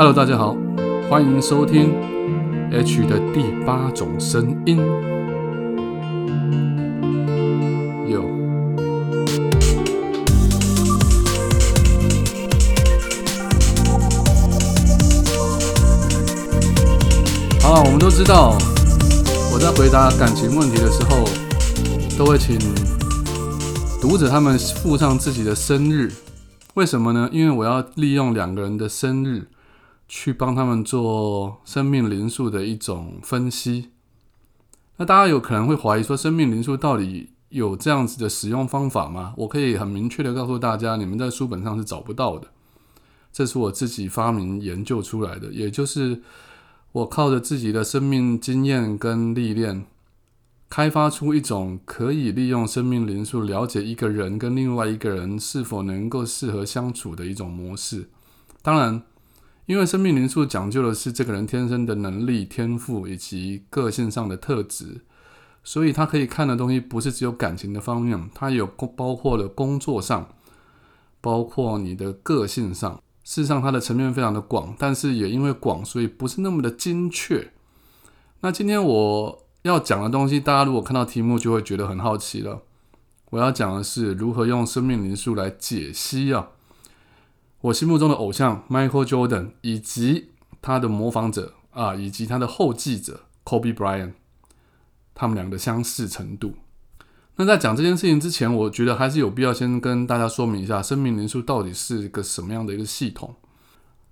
Hello，大家好，欢迎收听 H 的第八种声音。有，好了，我们都知道，我在回答感情问题的时候，都会请读者他们附上自己的生日。为什么呢？因为我要利用两个人的生日去帮他们做生命灵数的一种分析。那大家有可能会怀疑说，生命灵数到底有这样子的使用方法吗？我可以很明确的告诉大家，你们在书本上是找不到的。这是我自己发明研究出来的，也就是我靠着自己的生命经验跟历练，开发出一种可以利用生命灵数了解一个人跟另外一个人是否能够适合相处的一种模式。当然，因为生命灵数讲究的是这个人天生的能力、天赋以及个性上的特质，所以他可以看的东西不是只有感情的方面，它有包括了工作上，包括你的个性上。事实上，它的层面非常的广，但是也因为广，所以不是那么的精确。那今天我要讲的东西，大家如果看到题目就会觉得很好奇了。我要讲的是如何用生命灵数来解析啊，我心目中的偶像 Michael Jordan 以及他的模仿者啊，以及他的后继者 Kobe Bryant，他们俩的相似程度。那在讲这件事情之前，我觉得还是有必要先跟大家说明一下，生命灵数到底是一个什么样的一个系统。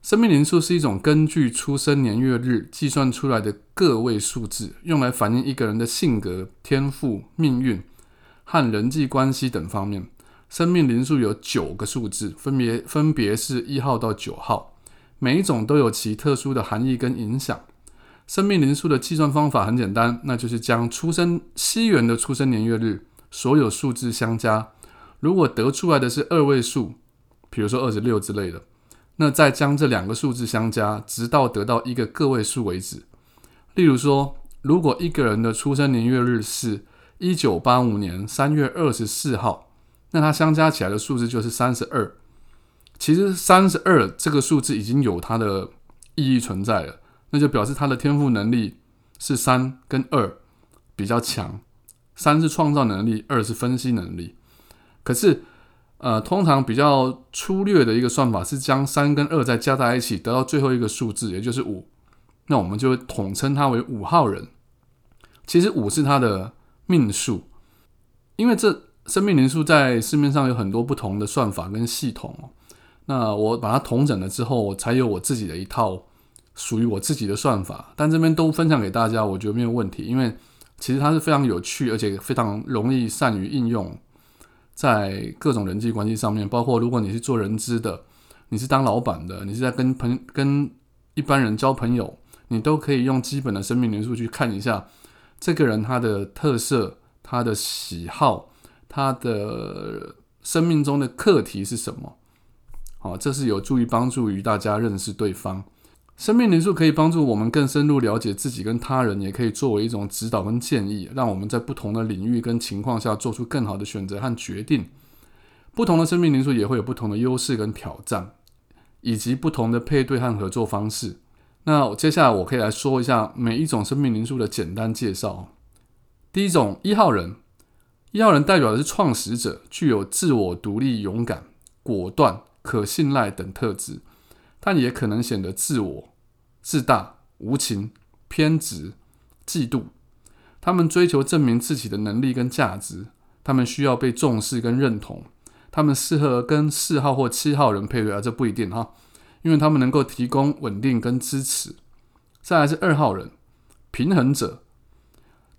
生命灵数是一种根据出生年月日计算出来的个位数字，用来反映一个人的性格、天赋、命运和人际关系等方面。生命灵数有九个数字，分别分别是一号到九号，每一种都有其特殊的含义跟影响。生命灵数的计算方法很简单，那就是将出生西元的出生年月日。所有数字相加，如果得出来的是二位数，比如说二十六之类的，那再将这两个数字相加，直到得到一个个位数为止。例如说，如果一个人的出生年月日是一九八五年三月二十四号，那它相加起来的数字就是三十二。其实三十二这个数字已经有它的意义存在了，那就表示他的天赋能力是三跟二比较强。三是创造能力，二是分析能力。可是，呃，通常比较粗略的一个算法是将三跟二再加在一起，得到最后一个数字，也就是五。那我们就统称它为五号人。其实五是他的命数，因为这生命灵数在市面上有很多不同的算法跟系统哦。那我把它统整了之后，我才有我自己的一套属于我自己的算法。但这边都分享给大家，我觉得没有问题，因为。其实它是非常有趣，而且非常容易善于应用在各种人际关系上面。包括如果你是做人资的，你是当老板的，你是在跟朋跟一般人交朋友，你都可以用基本的生命元素去看一下这个人他的特色、他的喜好、他的生命中的课题是什么。好，这是有助于帮助于大家认识对方。生命灵数可以帮助我们更深入了解自己跟他人，也可以作为一种指导跟建议，让我们在不同的领域跟情况下做出更好的选择和决定。不同的生命灵数也会有不同的优势跟挑战，以及不同的配对和合作方式。那接下来我可以来说一下每一种生命灵数的简单介绍。第一种一号人，一号人代表的是创始者，具有自我独立、勇敢、果断、可信赖等特质。但也可能显得自我、自大、无情、偏执、嫉妒。他们追求证明自己的能力跟价值，他们需要被重视跟认同。他们适合跟四号或七号人配对啊，这不一定哈，因为他们能够提供稳定跟支持。再来是二号人，平衡者，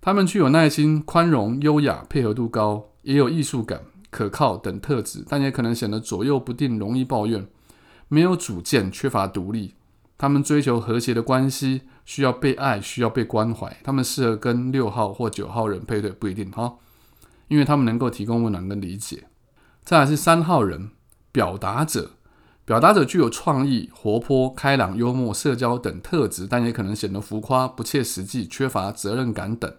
他们具有耐心、宽容、优雅、配合度高，也有艺术感、可靠等特质，但也可能显得左右不定，容易抱怨。没有主见，缺乏独立。他们追求和谐的关系，需要被爱，需要被关怀。他们适合跟六号或九号人配对，不一定哈，因为他们能够提供温暖跟理解。再来是三号人，表达者。表达者具有创意、活泼、开朗、幽默、社交等特质，但也可能显得浮夸、不切实际、缺乏责任感等。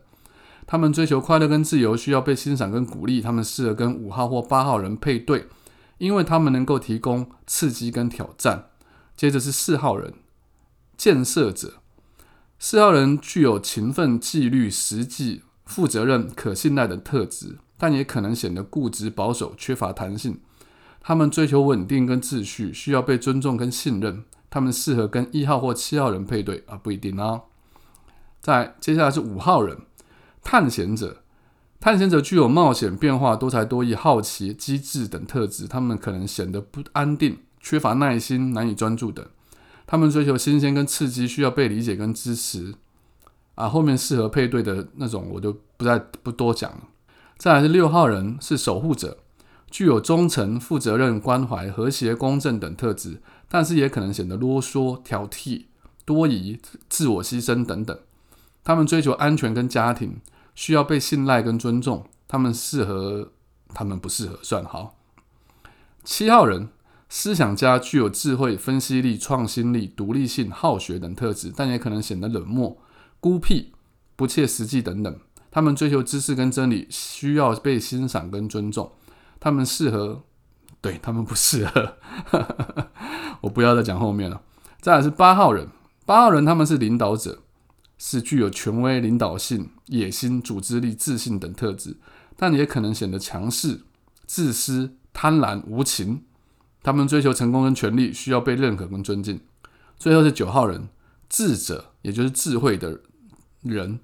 他们追求快乐跟自由，需要被欣赏跟鼓励。他们适合跟五号或八号人配对。因为他们能够提供刺激跟挑战。接着是四号人，建设者。四号人具有勤奋、纪律、实际、负责任、可信赖的特质，但也可能显得固执、保守、缺乏弹性。他们追求稳定跟秩序，需要被尊重跟信任。他们适合跟一号或七号人配对啊，不一定啊。在接下来是五号人，探险者。探险者具有冒险、变化、多才多艺、好奇、机智等特质。他们可能显得不安定，缺乏耐心，难以专注等。他们追求新鲜跟刺激，需要被理解跟支持。啊，后面适合配对的那种，我就不再不多讲了。再来是六号人，是守护者，具有忠诚、负责任、关怀、和谐、公正等特质，但是也可能显得啰嗦、挑剔、多疑、自我牺牲等等。他们追求安全跟家庭。需要被信赖跟尊重，他们适合，他们不适合算好。七号人，思想家，具有智慧、分析力、创新力、独立性、好学等特质，但也可能显得冷漠、孤僻、不切实际等等。他们追求知识跟真理，需要被欣赏跟尊重。他们适合，对他们不适合。我不要再讲后面了。再来是八号人，八号人他们是领导者。是具有权威、领导性、野心、组织力、自信等特质，但也可能显得强势、自私、贪婪、无情。他们追求成功跟权力，需要被认可跟尊敬。最后是九号人，智者，也就是智慧的人，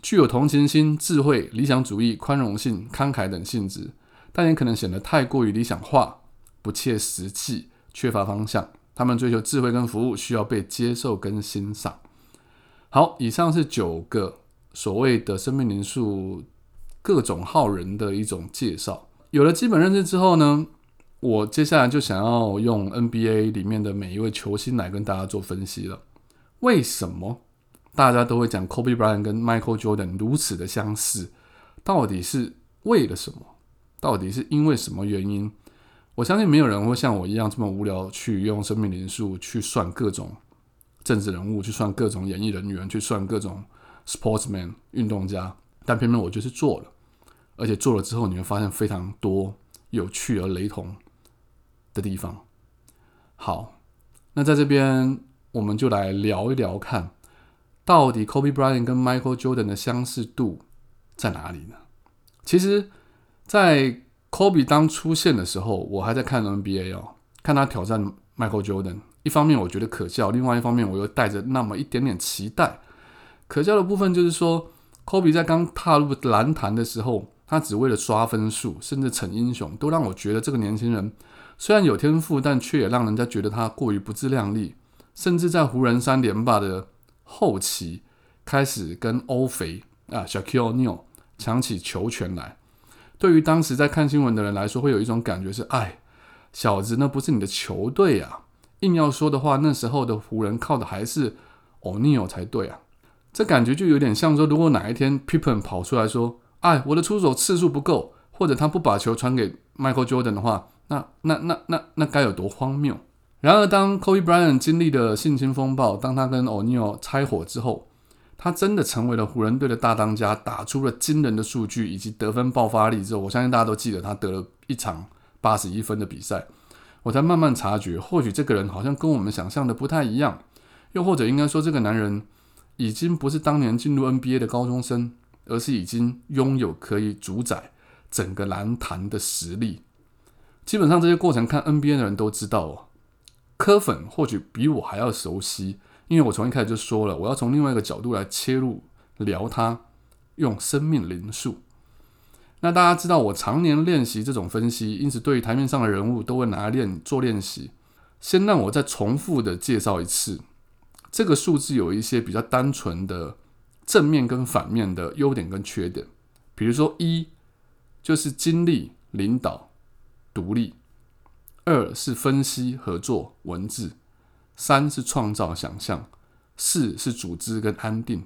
具有同情心、智慧、理想主义、宽容性、慷慨等性质，但也可能显得太过于理想化、不切实际、缺乏方向。他们追求智慧跟服务，需要被接受跟欣赏。好，以上是九个所谓的生命灵数各种号人的一种介绍。有了基本认知之后呢，我接下来就想要用 NBA 里面的每一位球星来跟大家做分析了。为什么大家都会讲 Kobe Bryant 跟 Michael Jordan 如此的相似？到底是为了什么？到底是因为什么原因？我相信没有人会像我一样这么无聊，去用生命灵数去算各种。政治人物去算各种演艺人员，去算各种 sportsman 运动家，但偏偏我就是做了，而且做了之后，你会发现非常多有趣而雷同的地方。好，那在这边我们就来聊一聊，看到底 Kobe Bryant 跟 Michael Jordan 的相似度在哪里呢？其实，在 Kobe 当出现的时候，我还在看 NBA 哦，看他挑战 Michael Jordan。一方面我觉得可笑，另外一方面我又带着那么一点点期待。可笑的部分就是说科比在刚踏入篮坛的时候，他只为了刷分数，甚至逞英雄，都让我觉得这个年轻人虽然有天赋，但却也让人家觉得他过于不自量力。甚至在湖人三连霸的后期，开始跟欧肥啊小 Q n e 抢起球权来。对于当时在看新闻的人来说，会有一种感觉是：哎，小子，那不是你的球队啊！硬要说的话，那时候的湖人靠的还是 O'Neal 才对啊。这感觉就有点像说，如果哪一天 Pippen 跑出来说：“哎，我的出手次数不够，或者他不把球传给 Michael Jordan 的话，那那那那那该有多荒谬！”然而，当 Kobe Bryant 经历了性侵风暴，当他跟 O'Neal 拆伙之后，他真的成为了湖人队的大当家，打出了惊人的数据以及得分爆发力之后，我相信大家都记得他得了一场八十一分的比赛。我才慢慢察觉，或许这个人好像跟我们想象的不太一样，又或者应该说，这个男人已经不是当年进入 NBA 的高中生，而是已经拥有可以主宰整个篮坛的实力。基本上这些过程，看 NBA 的人都知道哦。科粉或许比我还要熟悉，因为我从一开始就说了，我要从另外一个角度来切入聊他，用生命灵数。那大家知道，我常年练习这种分析，因此对于台面上的人物都会拿来练做练习。先让我再重复的介绍一次，这个数字有一些比较单纯的正面跟反面的优点跟缺点。比如说，一就是经历、领导、独立；二是分析、合作、文字；三是创造、想象；四是组织跟安定；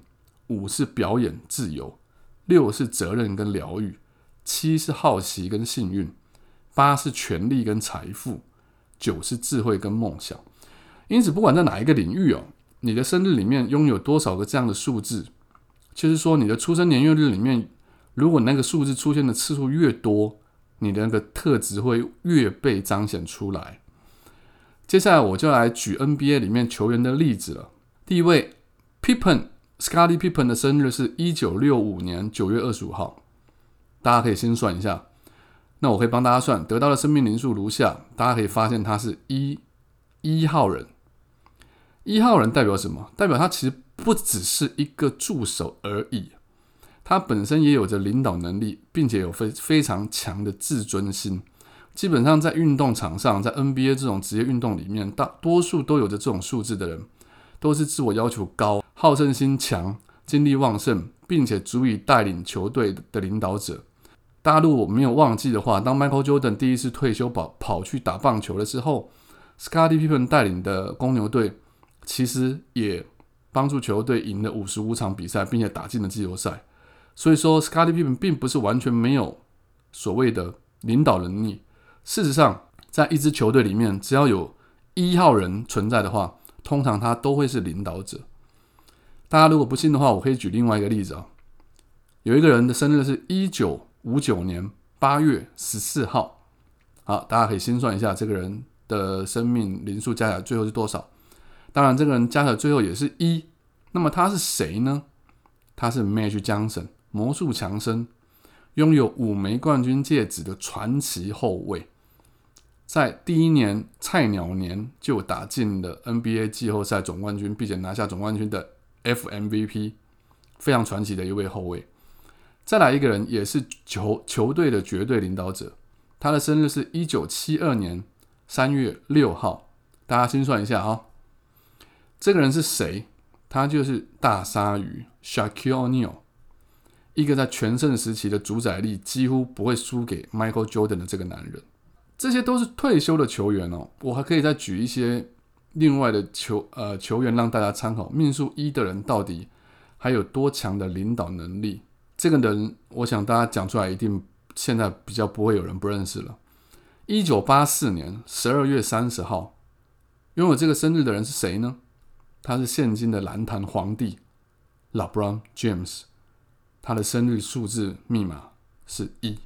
五是表演、自由；六是责任跟疗愈。七是好奇跟幸运，八是权力跟财富，九是智慧跟梦想。因此，不管在哪一个领域哦，你的生日里面拥有多少个这样的数字，就是说你的出生年月日里面，如果那个数字出现的次数越多，你的那个特质会越被彰显出来。接下来我就来举 NBA 里面球员的例子了。第一位 Pippen，Scotty Pippen 的生日是一九六五年九月二十五号，大家可以先算一下。那我可以帮大家算，得到的生命灵数如下，大家可以发现他是一一号人。一号人代表什么？代表他其实不只是一个助手而已，他本身也有着领导能力，并且有非非常强的自尊心。基本上在运动场上，在 NBA 这种职业运动里面，大多数都有着这种素质的人，都是自我要求高、好胜心强、精力旺盛，并且足以带领球队的领导者。大家如果没有忘记的话，当 Michael Jordan 第一次退休跑跑去打棒球的时候，Scottie Pippen 带领的公牛队。其实也帮助球队赢了五十五场比赛，并且打进了季后赛。所以说，Scottie Pippen 并不是完全没有所谓的领导能力。事实上，在一支球队里面，只要有一号人存在的话，通常他都会是领导者。大家如果不信的话，我可以举另外一个例子啊。有一个人的生日是一九五九年八月十四号。好，大家可以心算一下，这个人的生命灵数加起来最后是多少？当然，这个人加起来最后也是一。那么他是谁呢？他是 Magic Johnson，魔术强生，拥有五枚冠军戒指的传奇后卫，在第一年菜鸟年就打进了 NBA 季后赛总冠军，并且拿下总冠军的 FMVP，非常传奇的一位后卫。再来一个人，也是球球队的绝对领导者，他的生日是一九七二年三月六号，大家心算一下啊。这个人是谁？他就是大鲨鱼 s h a q u i l O'Neal，一个在全盛时期的主宰力几乎不会输给 Michael Jordan 的这个男人。这些都是退休的球员哦。我还可以再举一些另外的球呃球员让大家参考。命数一的人到底还有多强的领导能力？这个人，我想大家讲出来一定现在比较不会有人不认识了。一九八四年十二月三十号，拥有这个生日的人是谁呢？他是现今的篮坛皇帝，LeBron James，他的生日数字密码是一，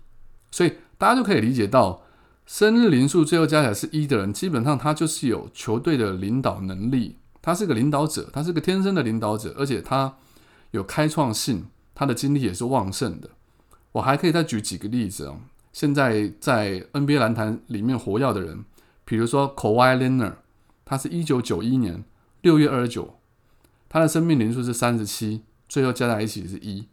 所以大家就可以理解到，生日零数最后加起来是一的人，基本上他就是有球队的领导能力，他是个领导者，他是个天生的领导者，而且他有开创性，他的精力也是旺盛的。我还可以再举几个例子哦，现在在 NBA 篮坛里面活跃的人，比如说 Kawhi l e o n a r 他是一九九一年。六月二十九，他的生命年数是三十七，最后加在一起是一。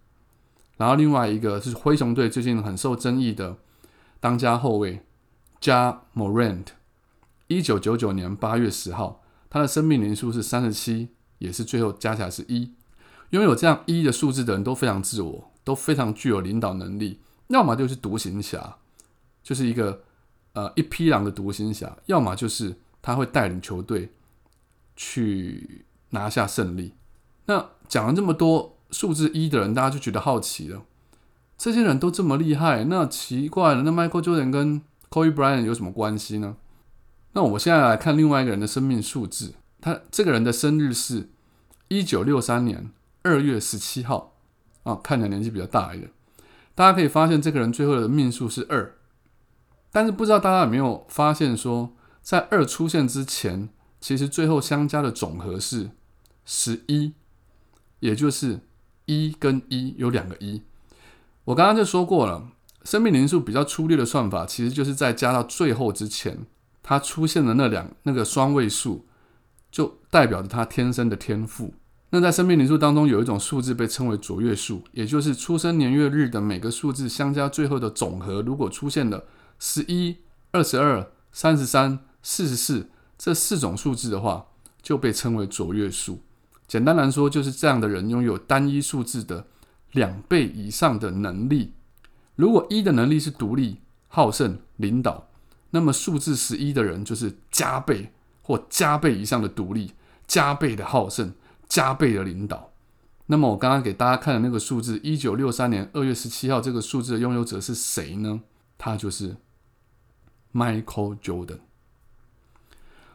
然后另外一个是灰熊队最近很受争议的当家后卫 Ja Morant，一九九九年八月十号，他的生命年数是三十七，也是最后加起来是一。拥有这样一的数字的人都非常自我，都非常具有领导能力，要么就是独行侠，就是一个呃一匹狼的独行侠，要么就是他会带领球队。去拿下胜利。那讲了这么多数字一的人，大家就觉得好奇了。这些人都这么厉害，那奇怪了，那 Michael Jordan 跟 Kobe Bryant 有什么关系呢？那我们现在来看另外一个人的生命数字。他这个人的生日是一九六三年二月十七号啊，看起来年纪比较大一点。大家可以发现，这个人最后的命数是二。但是不知道大家有没有发现，说在二出现之前。其实最后相加的总和是十一，也就是一跟一有两个一。我刚刚就说过了，生命灵数比较粗略的算法，其实就是在加到最后之前，它出现的那两那个双位数，就代表着他天生的天赋。那在生命灵数当中，有一种数字被称为卓越数，也就是出生年月日的每个数字相加最后的总和，如果出现了十一、二十二、三十三、四十四。这四种数字的话，就被称为卓越数。简单来说，就是这样的人拥有单一数字的两倍以上的能力。如果一的能力是独立、好胜、领导，那么数字十一的人就是加倍或加倍以上的独立、加倍的好胜、加倍的领导。那么我刚刚给大家看的那个数字，一九六三年二月十七号这个数字的拥有者是谁呢？他就是 Michael Jordan。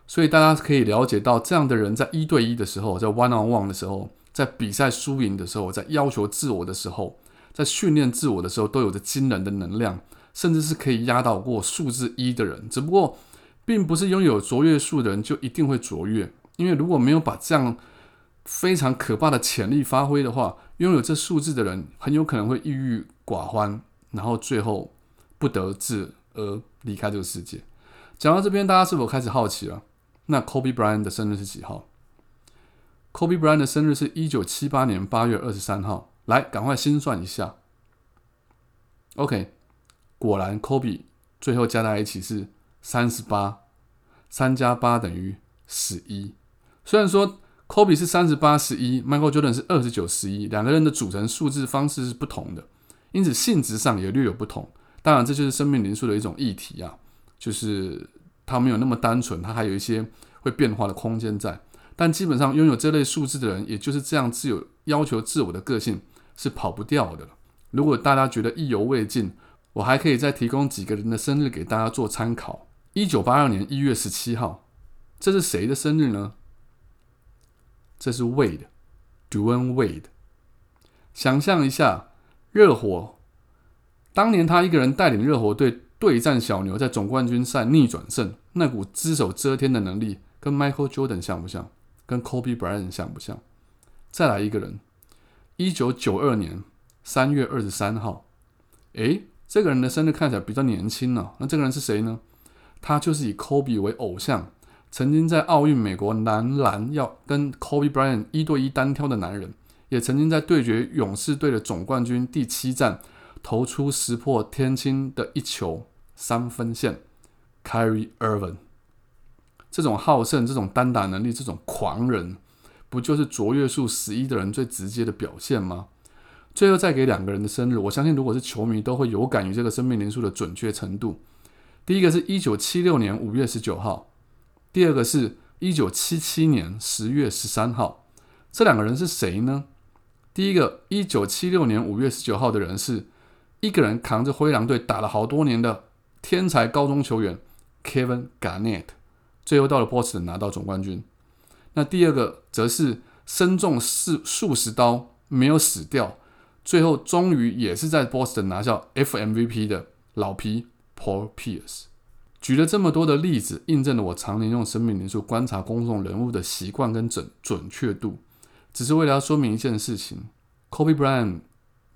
所以大家可以了解到，这样的人在一对一的时候，在 one on one 的时候，在比赛输赢的时候，在要求自我的时候，在训练自我的时候，都有着惊人的能量，甚至是可以压倒过数字一的人。只不过，并不是拥有卓越数的人就一定会卓越，因为如果没有把这样非常可怕的潜力发挥的话，拥有这数字的人很有可能会郁郁寡欢，然后最后不得志而离开这个世界。讲到这边，大家是否开始好奇了？那 Kobe Bryant 的生日是几号？Kobe Bryant 的生日是一九七八年八月二十三号。来，赶快心算一下。OK，果然 Kobe 最后加在一起是三十八，三加八等于十一。虽然说 Kobe 是三十八十一，Michael Jordan 是二十九十一，两个人的组成数字方式是不同的，因此性质上也略有不同。当然，这就是生命灵数的一种议题啊，就是它没有那么单纯，它还有一些会变化的空间在。但基本上拥有这类数字的人，也就是这样自有要求自我的个性。是跑不掉的。如果大家觉得意犹未尽，我还可以再提供几个人的生日给大家做参考。一九八二年一月十七号，这是谁的生日呢？这是 Wade，Dwayne Wade。想象一下，热火当年他一个人带领热火队对战小牛，在总冠军赛逆转胜，那股只手遮天的能力，跟 Michael Jordan 像不像？跟 Kobe Bryant 像不像？再来一个人。一九九二年三月二十三号，诶，这个人的生日看起来比较年轻呢。那这个人是谁呢？他就是以 Kobe 为偶像，曾经在奥运美国男篮要跟 Kobe Bryant 一对一单挑的男人，也曾经在对决勇士队的总冠军第七战投出石破天惊的一球三分线。Kyrie Irving，这种好胜、这种单打能力、这种狂人。不就是卓越数十一的人最直接的表现吗？最后再给两个人的生日，我相信如果是球迷都会有感于这个生命灵数的准确程度。第一个是一九七六年五月十九号，第二个是一九七七年十月十三号。这两个人是谁呢？第一个一九七六年五月十九号的人是一个人扛着灰狼队打了好多年的天才高中球员 Kevin Garnett，最后到了波士顿拿到总冠军。那第二个则是身中四数十刀没有死掉，最后终于也是在 Boston 拿下 FMVP 的老皮 Paul Pierce。举了这么多的例子，印证了我常年用生命灵数观察公众人物的习惯跟准准确度，只是为了要说明一件事情：Kobe Bryant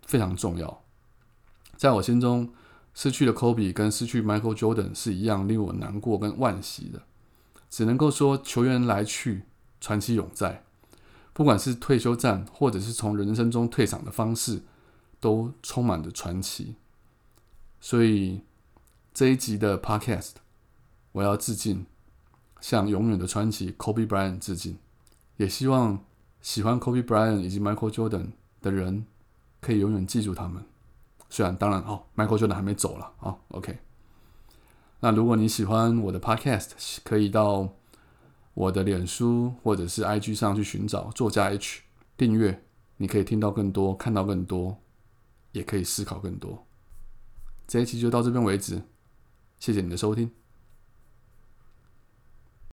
非常重要。在我心中，失去了 Kobe 跟失去 Michael Jordan 是一样令我难过跟惋惜的。只能够说球员来去。传奇永在，不管是退休战，或者是从人生中退场的方式，都充满着传奇。所以这一集的 Podcast，我要致敬，向永远的传奇 Kobe Bryant 致敬。也希望喜欢 Kobe Bryant 以及 Michael Jordan 的人，可以永远记住他们。虽然当然哦，Michael Jordan 还没走了啊。OK，那如果你喜欢我的 Podcast，可以到。我的脸书或者是 IG 上去寻找作家 H 订阅，你可以听到更多，看到更多，也可以思考更多。这一期就到这边为止，谢谢你的收听。